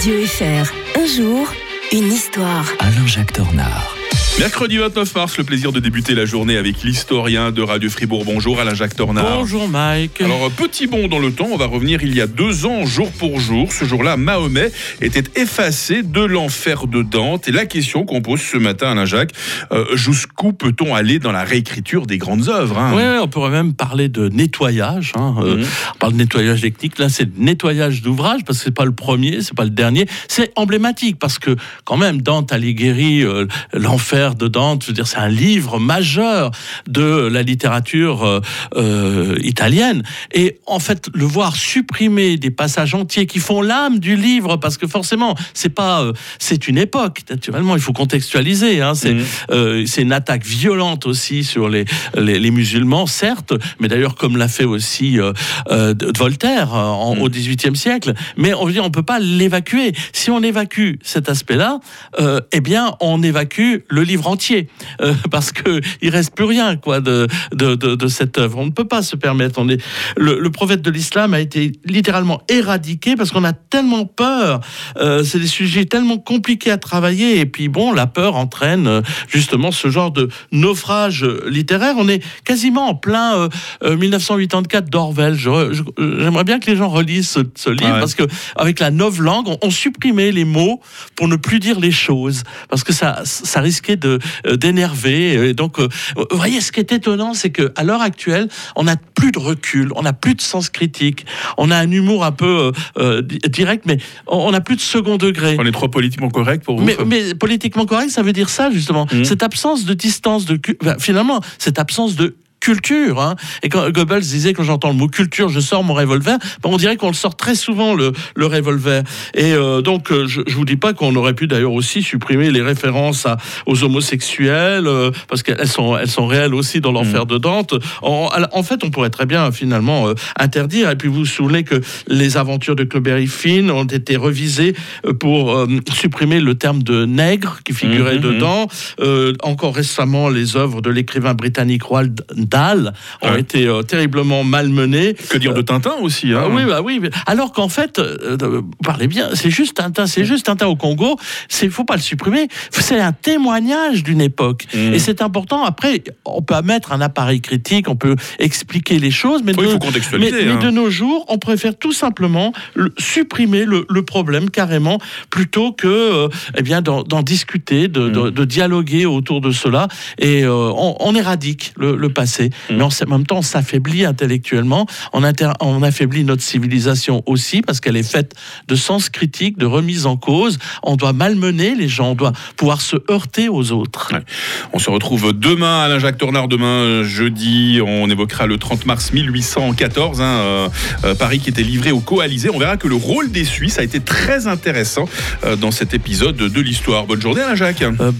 Radio FR. Un jour, une histoire. Alain-Jacques Tornard. Mercredi 29 mars, le plaisir de débuter la journée avec l'historien de Radio Fribourg. Bonjour Alain-Jacques Tornard. Bonjour Mike. Alors, petit bond dans le temps, on va revenir il y a deux ans, jour pour jour. Ce jour-là, Mahomet était effacé de l'enfer de Dante. Et la question qu'on pose ce matin, Alain-Jacques, euh, jusqu'où peut-on aller dans la réécriture des grandes œuvres hein? Oui, on pourrait même parler de nettoyage. hein. Euh, Mhm. On parle de nettoyage technique. Là, c'est nettoyage d'ouvrage parce que c'est pas le premier, c'est pas le dernier. C'est emblématique parce que quand même, Dante Alighieri, euh, l'enfer de Dante, je veux dire, c'est un livre majeur de la littérature euh, euh, italienne. Et en fait, le voir supprimer des passages entiers qui font l'âme du livre, parce que forcément, c'est pas, euh, c'est une époque. Naturellement, il faut contextualiser. Hein, c'est euh, c'est une attaque violente aussi sur les, les, les musulmans, certes, mais d'ailleurs comme l'a fait aussi Voltaire en- Mm. au XVIIIe siècle. Mais on veut dire, on peut pas l'évacuer. Si on évacue cet aspect-là, eh bien, on évacue le livre entier, Euh, parce que il reste plus rien quoi de, de, de, de cette œuvre. On ne peut pas se permettre. On est le, le prophète de l'islam a été littéralement éradiqué parce qu'on a tellement peur. Euh, c'est des sujets tellement compliqués à travailler. Et puis bon, la peur entraîne euh, justement ce genre de naufrage littéraire. On est quasiment en plein euh, euh, 1984 d'Orwell. J'aimerais bien que les gens relisent ce, ce livre Ah ouais. parce que avec la langue, on, on supprimait les mots pour ne plus dire les choses parce que ça, ça risquait de d'énerver. Et donc, euh, vous voyez, ce qui est étonnant, c'est que à l'heure actuelle, on n'a plus de recul, on n'a plus de sens critique, on a un humour un peu euh, euh, di- direct, mais on n'a plus de second degré. On est trop politiquement correct pour vous Mais, mais politiquement correct, ça veut dire ça justement. Mhm. Cette absence de distance, de enfin, finalement, cette absence de culture. hein. Et quand Goebbels disait quand j'entends le mot culture, je sors mon revolver, ben, on dirait qu'on le sort très souvent le, le revolver. Et euh, donc euh, je, je vous dis pas qu'on aurait pu d'ailleurs aussi supprimer les références à, aux homosexuels euh, parce qu'elles sont elles sont réelles aussi dans l'enfer de Dante. En, en fait, on pourrait très bien finalement euh, interdire. Et puis vous vous souvenez que les aventures de Cloberry Finn ont été revisées euh, pour euh, supprimer le terme de nègre qui figurait Mhm, dedans. Euh, encore récemment, les œuvres de l'écrivain britannique Roald Dahl ont Ouais. été euh, terriblement malmenées. Que dire de Tintin aussi hein Ah oui, bah oui. Alors qu'en fait, euh, euh, parlez bien, c'est juste Tintin, c'est juste Tintin au Congo. C'est, faut pas le supprimer. C'est un témoignage d'une époque, Mhm. et c'est important. Après, on peut mettre un appareil critique, on peut expliquer les choses, mais Oui, il de- faut mais, contextualiser. mais hein. de nos jours, on préfère tout simplement le- supprimer le, le problème carrément, plutôt que euh, eh bien d'en, discuter, de, Mm. de- de dialoguer autour de cela, et euh, on, on éradique le, le passé. Mm. Mais en, même temps, on s'affaiblit intellectuellement, on, affaiblit notre civilisation aussi parce qu'elle est faite de sens critique, de remise en cause. On doit malmener les gens, on doit pouvoir se heurter aux autres. Ouais. On se retrouve demain, Alain-Jacques Tornard, demain euh, jeudi. On évoquera le 30 mars 1814, hein, euh, euh, Paris qui était livré aux coalisés. On verra que le rôle des Suisses a été très intéressant euh, dans cet épisode de l'histoire. Bonne journée, Alain-Jacques. Bonne